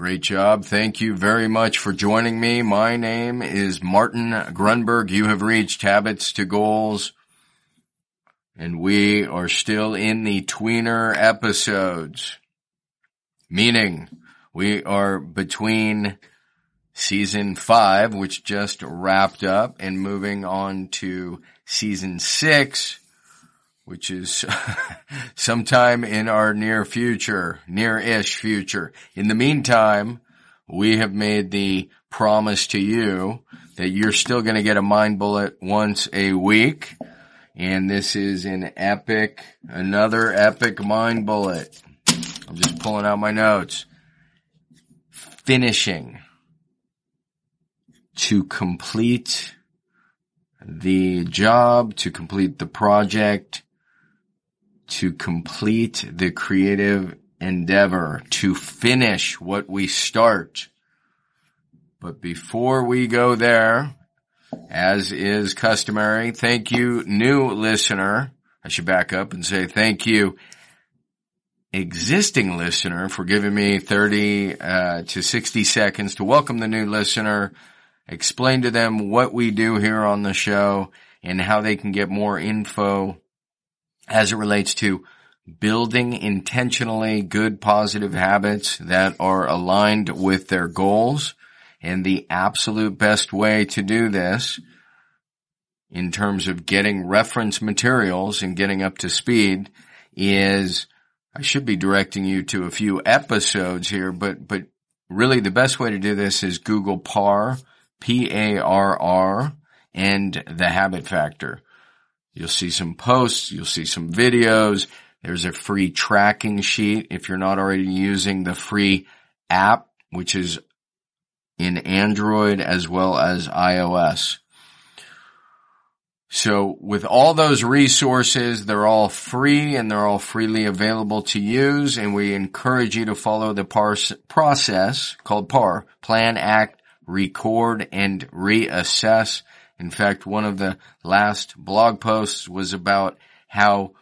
Great job. Thank you very much for joining me. My name is Martin Grunberg. You have reached Habits to Goals. And we are still in the tweener episodes. Meaning we are between season five, which just wrapped up and moving on to season six, which is sometime in our near future, near-ish future. In the meantime, we have made the promise to you that you're still going to get a mind bullet once a week. And this is an epic, another epic mind bullet. I'm just pulling out my notes. Finishing. To complete the job, to complete the project, to complete the creative endeavor, to finish what we start. But before we go there, as is customary, thank you, new listener. I should back up and say thank you, existing listener, for giving me 30 uh, to 60 seconds to welcome the new listener, explain to them what we do here on the show, and how they can get more info as it relates to building intentionally good positive habits that are aligned with their goals. And the absolute best way to do this in terms of getting reference materials and getting up to speed is I should be directing you to a few episodes here, but, but really the best way to do this is Google PAR, P-A-R-R, and the habit factor. You'll see some posts, you'll see some videos. There's a free tracking sheet if you're not already using the free app, which is in Android as well as iOS. So with all those resources, they're all free and they're all freely available to use. And we encourage you to follow the PAR process called PAR, plan, act, record, and reassess. In fact, one of the last blog posts was about how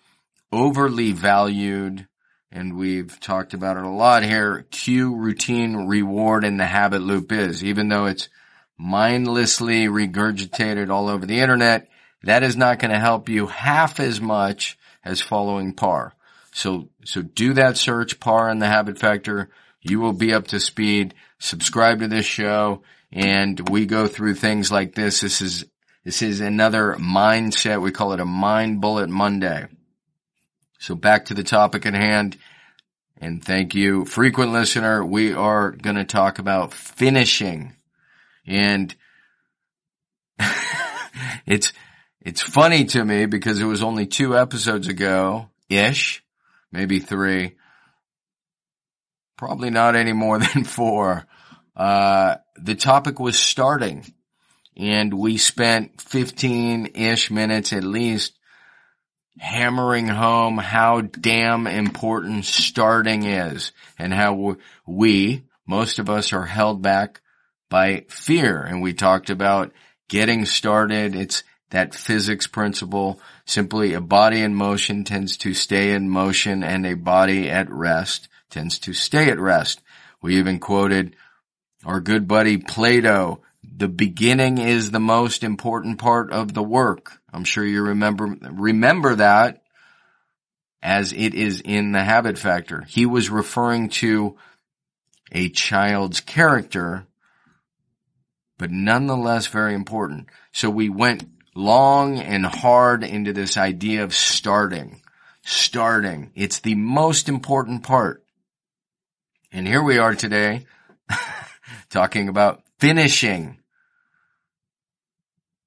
overly valued, and we've talked about it a lot here, cue, routine, reward, and the habit loop is. Even though it's mindlessly regurgitated all over the internet, that is not going to help you half as much as following PAR. So, so do that search, PAR and the habit factor. You will be up to speed. Subscribe to this show and we go through things like this. This is, this is another mindset. We call it a mind bullet Monday. So back to the topic at hand. And thank you, frequent listener. We are going to talk about finishing and it's, it's funny to me because it was only two episodes ago ish, maybe three, probably not any more than four uh, the topic was starting and we spent 15-ish minutes at least hammering home how damn important starting is and how we, most of us are held back by fear. And we talked about getting started. It's that physics principle. Simply a body in motion tends to stay in motion and a body at rest tends to stay at rest. We even quoted our good buddy Plato, the beginning is the most important part of the work. I'm sure you remember, remember that as it is in the habit factor. He was referring to a child's character, but nonetheless very important. So we went long and hard into this idea of starting. Starting. It's the most important part. And here we are today talking about finishing,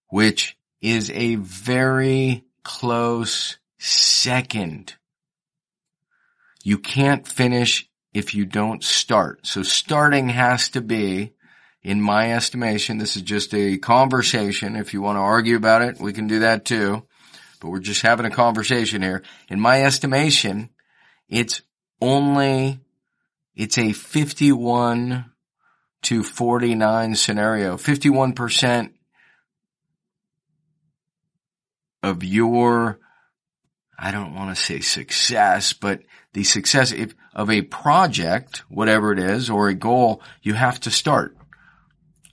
which is a very close second. You can't finish if you don't start. So starting has to be in my estimation, this is just a conversation. If you want to argue about it, we can do that too. But we're just having a conversation here. In my estimation, it's only, it's a 51 to 49 scenario. 51% of your, I don't want to say success, but the success of a project, whatever it is, or a goal, you have to start.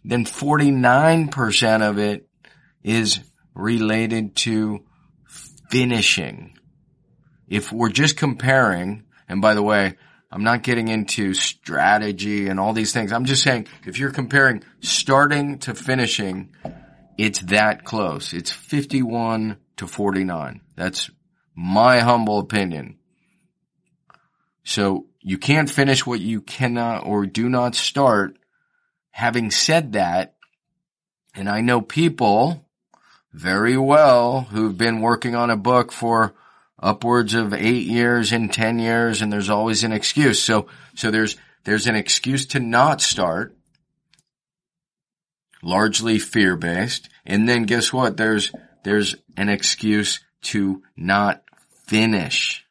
Then 49% of it is related to finishing. If we're just comparing, and by the way, I'm not getting into strategy and all these things. I'm just saying if you're comparing starting to finishing, it's that close. It's 51 to 49. That's my humble opinion. So you can't finish what you cannot or do not start. Having said that, and I know people very well who've been working on a book for upwards of eight years and 10 years and there's always an excuse. So, so there's, there's an excuse to not start, largely fear based. And then guess what? There's, there's an excuse to not finish.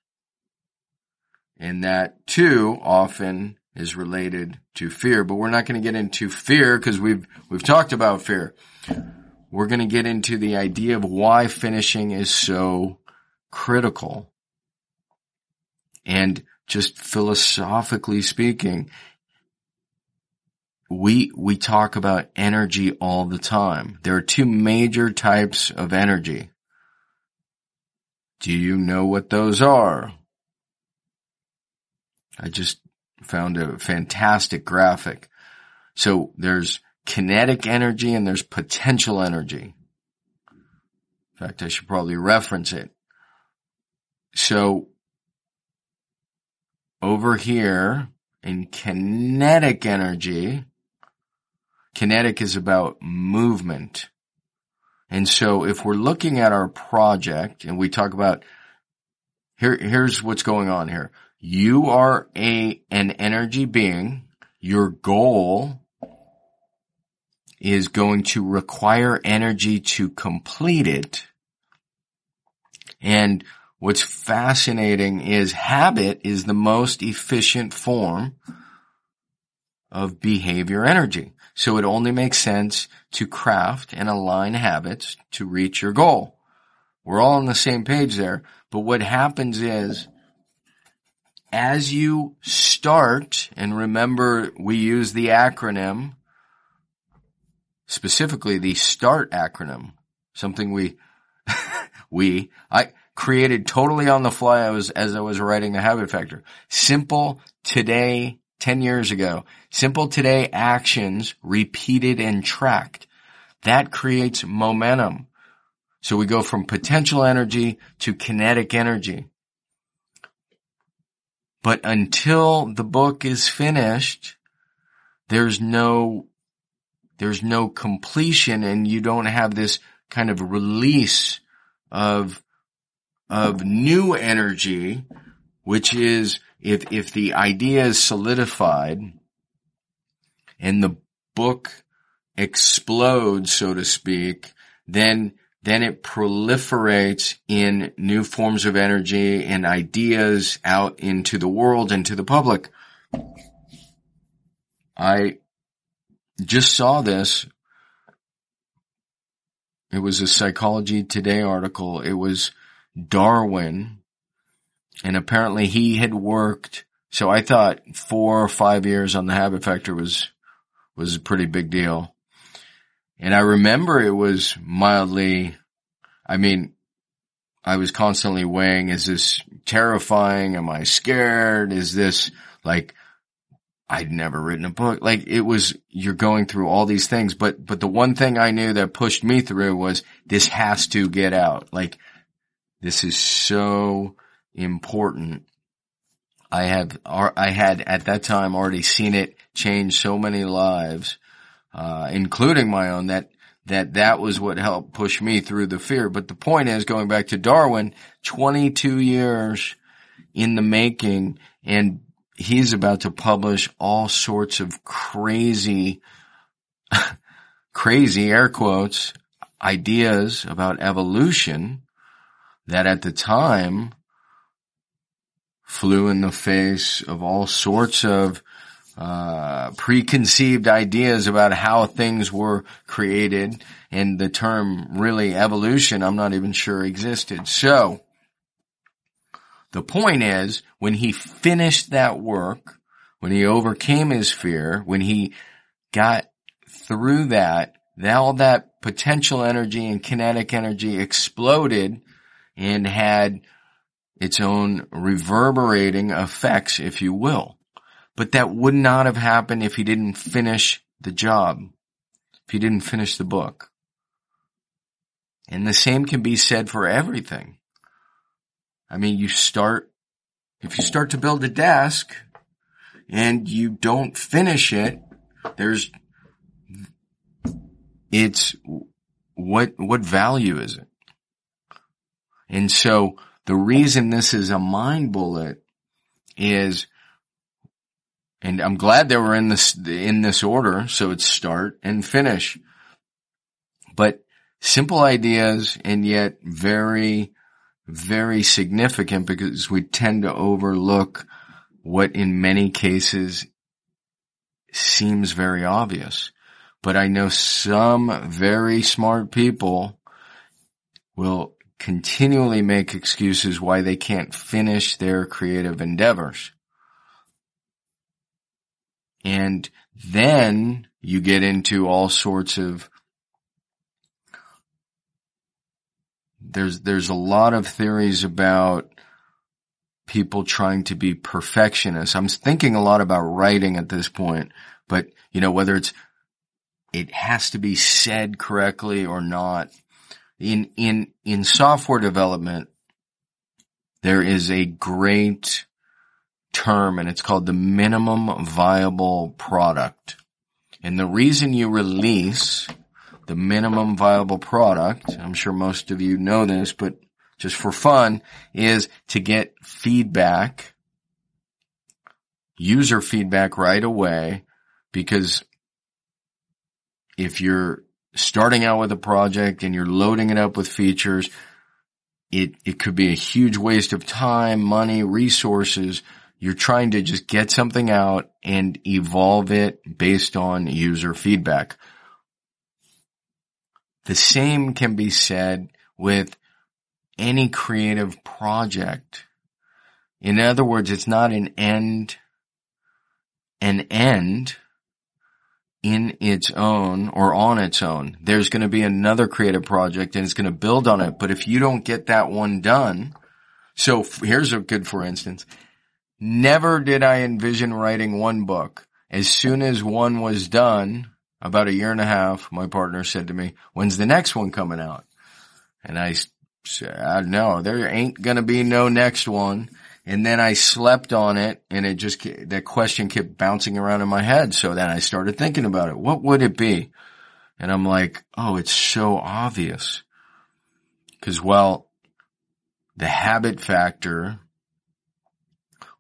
And that too often is related to fear, but we're not going to get into fear because we've, we've talked about fear. We're going to get into the idea of why finishing is so critical. And just philosophically speaking, we, we talk about energy all the time. There are two major types of energy. Do you know what those are? I just found a fantastic graphic. So there's kinetic energy and there's potential energy. In fact, I should probably reference it. So over here in kinetic energy, kinetic is about movement. And so if we're looking at our project and we talk about here, here's what's going on here. You are a, an energy being. Your goal is going to require energy to complete it. And What's fascinating is habit is the most efficient form of behavior energy. So it only makes sense to craft and align habits to reach your goal. We're all on the same page there. But what happens is as you start, and remember we use the acronym, specifically the START acronym, something we, we, I, created totally on the fly I was, as I was writing the habit factor. Simple today, 10 years ago. Simple today actions repeated and tracked. That creates momentum. So we go from potential energy to kinetic energy. But until the book is finished, there's no, there's no completion and you don't have this kind of release of of new energy, which is if, if the idea is solidified and the book explodes, so to speak, then, then it proliferates in new forms of energy and ideas out into the world and to the public. I just saw this. It was a Psychology Today article. It was Darwin, and apparently he had worked. So I thought four or five years on the Habit Factor was was a pretty big deal. And I remember it was mildly, I mean, I was constantly weighing, is this terrifying? Am I scared? Is this like, I'd never written a book. Like it was, you're going through all these things, but, but the one thing I knew that pushed me through was this has to get out. Like this is so important. I have, I had at that time already seen it change so many lives, uh, including my own that, that that was what helped push me through the fear. But the point is going back to Darwin, 22 years in the making and he's about to publish all sorts of crazy crazy air quotes ideas about evolution that at the time flew in the face of all sorts of uh, preconceived ideas about how things were created and the term really evolution I'm not even sure existed. So the point is when he finished that work, when he overcame his fear, when he got through that, all that potential energy and kinetic energy exploded and had its own reverberating effects, if you will. But that would not have happened if he didn't finish the job, if he didn't finish the book. And the same can be said for everything. I mean, you start, if you start to build a desk and you don't finish it, there's, it's, what, what value is it? And so the reason this is a mind bullet is, and I'm glad they were in this, in this order. So it's start and finish, but simple ideas and yet very, very significant because we tend to overlook what in many cases seems very obvious. But I know some very smart people will continually make excuses why they can't finish their creative endeavors. And then you get into all sorts of there's there's a lot of theories about people trying to be perfectionists. I'm thinking a lot about writing at this point, but you know whether it's it has to be said correctly or not. In in in software development there is a great term and it's called the minimum viable product. And the reason you release the minimum viable product, I'm sure most of you know this, but just for fun, is to get feedback, user feedback right away, because if you're starting out with a project and you're loading it up with features, it, it could be a huge waste of time, money, resources you're trying to just get something out and evolve it based on user feedback. The same can be said with any creative project. In other words, it's not an end, an end in its own or on its own. There's going to be another creative project and it's going to build on it. But if you don't get that one done, so here's a good for instance. Never did I envision writing one book. As soon as one was done, about a year and a half, my partner said to me, when's the next one coming out? And I said, no, there ain't gonna be no next one. And then I slept on it and it just, that question kept bouncing around in my head. So then I started thinking about it. What would it be? And I'm like, oh, it's so obvious. Cause well, the habit factor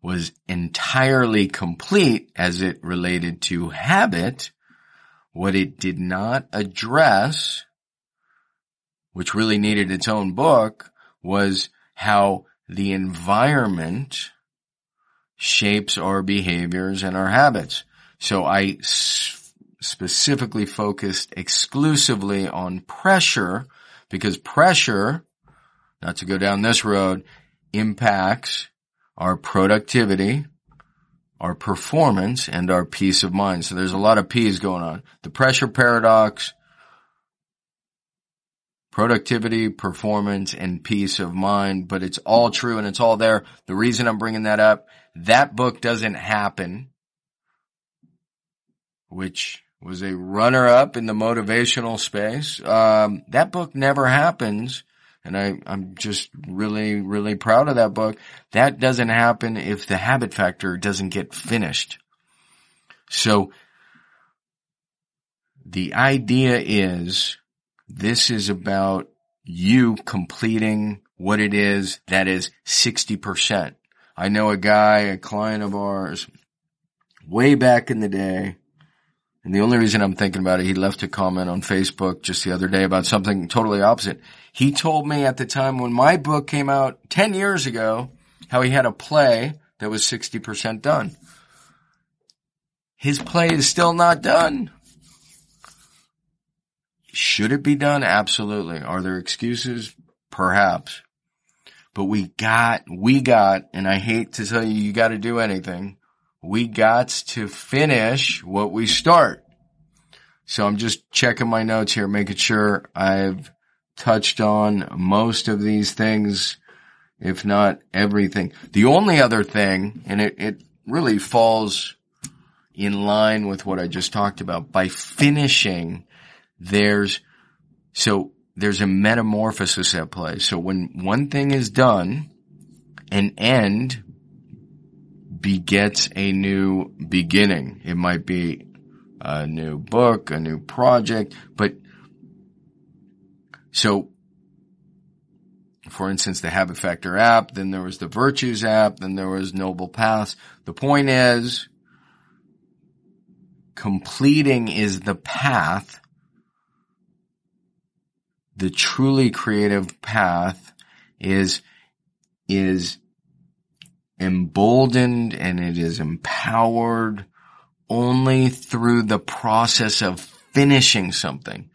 was entirely complete as it related to habit. What it did not address, which really needed its own book, was how the environment shapes our behaviors and our habits. So I s- specifically focused exclusively on pressure because pressure, not to go down this road, impacts our productivity, our performance, and our peace of mind. So there's a lot of P's going on. The pressure paradox, productivity, performance, and peace of mind, but it's all true and it's all there. The reason I'm bringing that up, that book doesn't happen, which was a runner up in the motivational space. Um, that book never happens and I, I'm just really, really proud of that book. That doesn't happen if the habit factor doesn't get finished. So the idea is this is about you completing what it is that is 60%. I know a guy, a client of ours, way back in the day, And the only reason I'm thinking about it, he left a comment on Facebook just the other day about something totally opposite. He told me at the time when my book came out 10 years ago, how he had a play that was 60% done. His play is still not done. Should it be done? Absolutely. Are there excuses? Perhaps. But we got, we got, and I hate to tell you, you got to do anything. We got to finish what we start. So I'm just checking my notes here, making sure I've touched on most of these things, if not everything. The only other thing, and it, it really falls in line with what I just talked about, by finishing, there's, so there's a metamorphosis at play. So when one thing is done, an end begets a new beginning. It might be a new book, a new project, but so for instance, the Habit Factor app, then there was the Virtues app, then there was Noble Paths. The point is, completing is the path the truly creative path is, is emboldened and it is empowered only through the process of finishing something.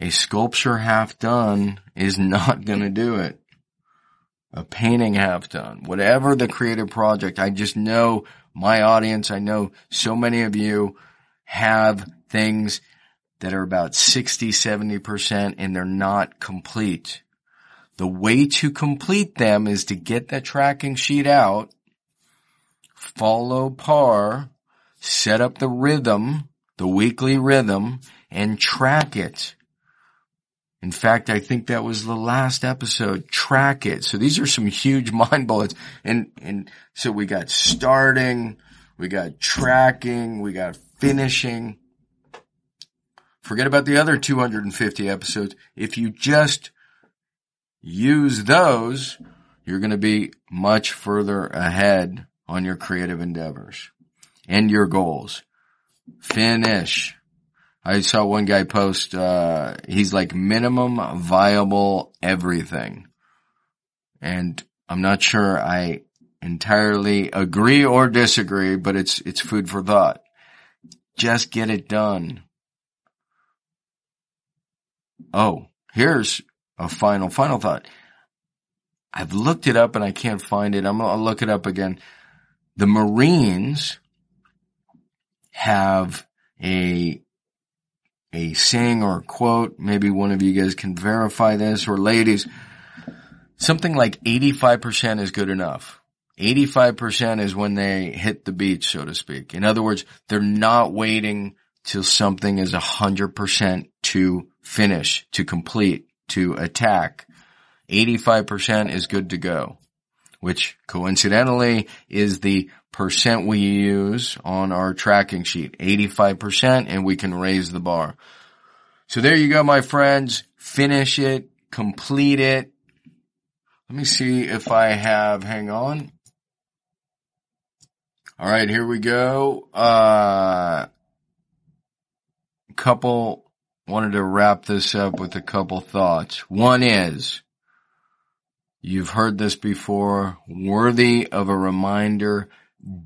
A sculpture half done is not to do it. A painting half done, whatever the creative project. I just know my audience. I know so many of you have things that are about 60, 70% and they're not complete. The way to complete them is to get that tracking sheet out, follow par, set up the rhythm, the weekly rhythm, and track it. In fact, I think that was the last episode. Track it. So these are some huge mind bullets. And, and so we got starting, we got tracking, we got finishing. Forget about the other 250 episodes. If you just use those, you're going to be much further ahead on your creative endeavors and your goals. Finish. I saw one guy post, uh, he's like minimum viable everything. And I'm not sure I entirely agree or disagree, but it's, it's food for thought. Just get it done. Oh, here's a final, final thought. I've looked it up and I can't find it. I'm going to look it up again. The Marines have a, a saying or a quote. Maybe one of you guys can verify this or ladies. Something like 85% is good enough. 85% is when they hit the beach, so to speak. In other words, they're not waiting till something is 100% to finish, to complete, to attack. 85% is good to go, which coincidentally is the percent we use on our tracking sheet. 85% and we can raise the bar. So there you go, my friends. Finish it, complete it. Let me see if I have, hang on. All right, here we go. Uh, couple wanted to wrap this up with a couple thoughts. One is, you've heard this before, worthy of a reminder,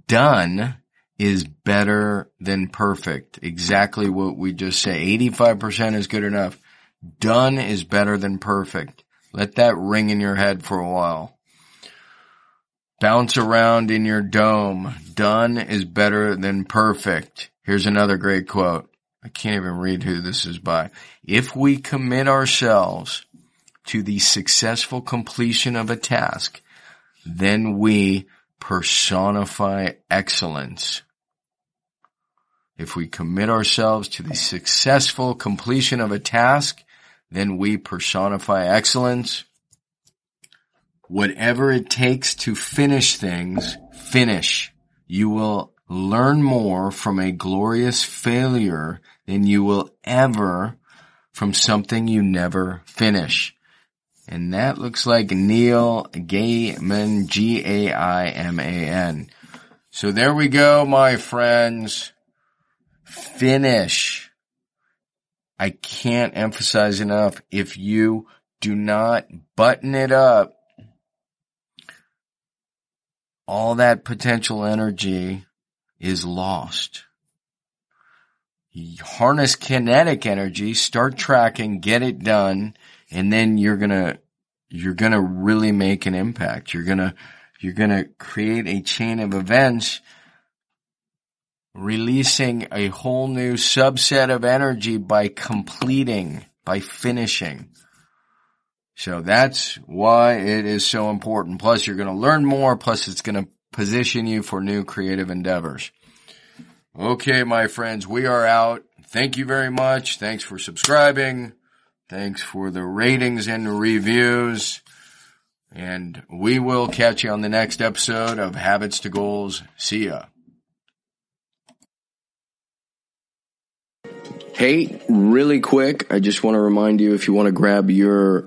done is better than perfect. Exactly what we just say. 85% is good enough. Done is better than perfect. Let that ring in your head for a while. Bounce around in your dome. Done is better than perfect. Here's another great quote. I can't even read who this is by. If we commit ourselves to the successful completion of a task, then we personify excellence. If we commit ourselves to the successful completion of a task, then we personify excellence. Whatever it takes to finish things, finish. You will learn more from a glorious failure than you will ever from something you never finish. And that looks like Neil Gaiman, G-A-I-M-A-N. So there we go, my friends. finish. I can't emphasize enough. If you do not button it up, all that potential energy is lost. Harness kinetic energy, start tracking, get it done, and then you're gonna, you're gonna really make an impact. You're gonna, you're gonna create a chain of events releasing a whole new subset of energy by completing, by finishing. So that's why it is so important. Plus you're going to learn more. Plus it's going to position you for new creative endeavors. Okay, my friends, we are out. Thank you very much. Thanks for subscribing. Thanks for the ratings and reviews. And we will catch you on the next episode of Habits to Goals. See ya. Hey, really quick, I just want to remind you if you want to grab your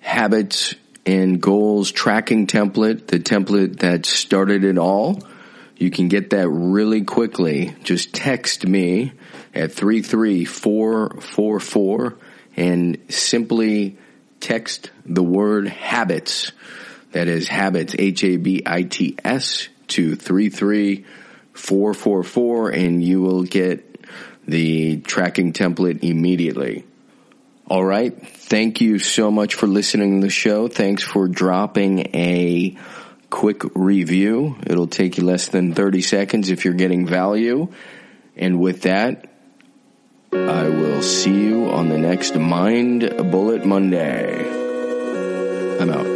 habits and goals tracking template, the template that started it all, you can get that really quickly. Just text me at 33444 and simply text the word habits. That is habits, H-A-B-I-T-S to 33444 and you will get the tracking template immediately. All right. Thank you so much for listening to the show. Thanks for dropping a quick review. It'll take you less than 30 seconds if you're getting value. And with that, I will see you on the next Mind Bullet Monday. I'm out.